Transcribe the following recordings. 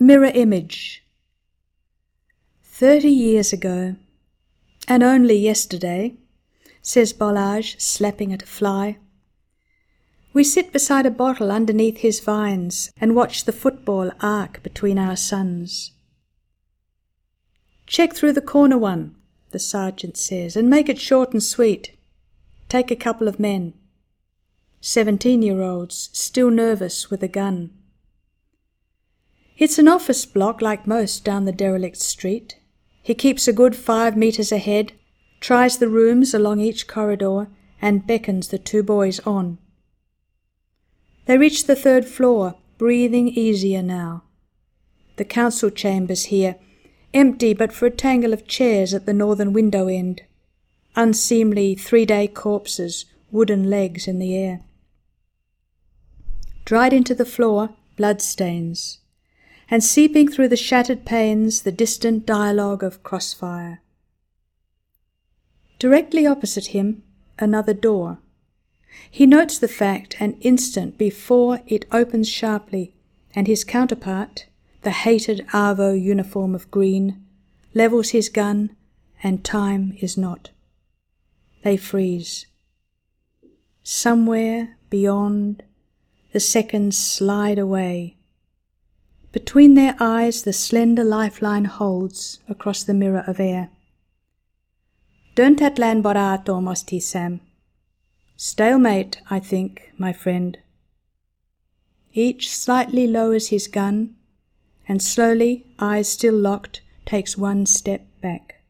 Mirror image. Thirty years ago, and only yesterday, says Bollage, slapping at a fly, we sit beside a bottle underneath his vines and watch the football arc between our sons. Check through the corner one, the sergeant says, and make it short and sweet. Take a couple of men. Seventeen year olds, still nervous with a gun. It's an office block like most down the derelict street. He keeps a good five metres ahead, tries the rooms along each corridor, and beckons the two boys on. They reach the third floor, breathing easier now. The council chambers here, empty but for a tangle of chairs at the northern window end. Unseemly three day corpses, wooden legs in the air. Dried into the floor, blood stains and seeping through the shattered panes the distant dialogue of crossfire. Directly opposite him, another door. He notes the fact an instant before it opens sharply, and his counterpart, the hated ÁVO uniform of green, levels his gun, and time is not. They freeze. Somewhere beyond, the seconds slide away between their eyes, the slender lifeline holds across the mirror of air. Don't atlan borato, mosti Sam. Stalemate, I think, my friend. Each slightly lowers his gun, and slowly, eyes still locked, takes one step back.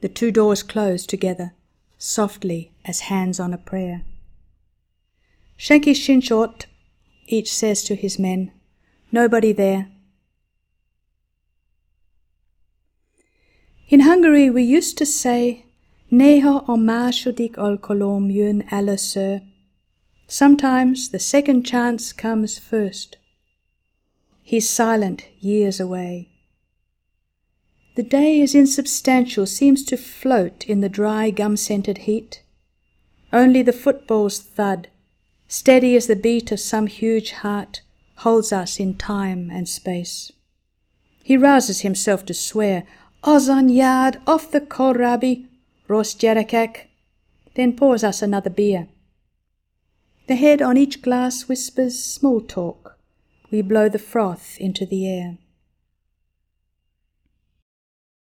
The two doors close together, softly as hands on a prayer. Shenki Shinshot, each says to his men, Nobody there. In Hungary, we used to say, Néha a második alkalom jön először. Sometimes the second chance comes first. He's silent years away. The day is insubstantial, seems to float in the dry gum scented heat. Only the football's thud, steady as the beat of some huge heart, holds us in time and space. He rouses himself to swear, Ozan Yad, off the kohlrabi, Ros Jerekek, then pours us another beer. The head on each glass whispers small talk. We blow the froth into the air.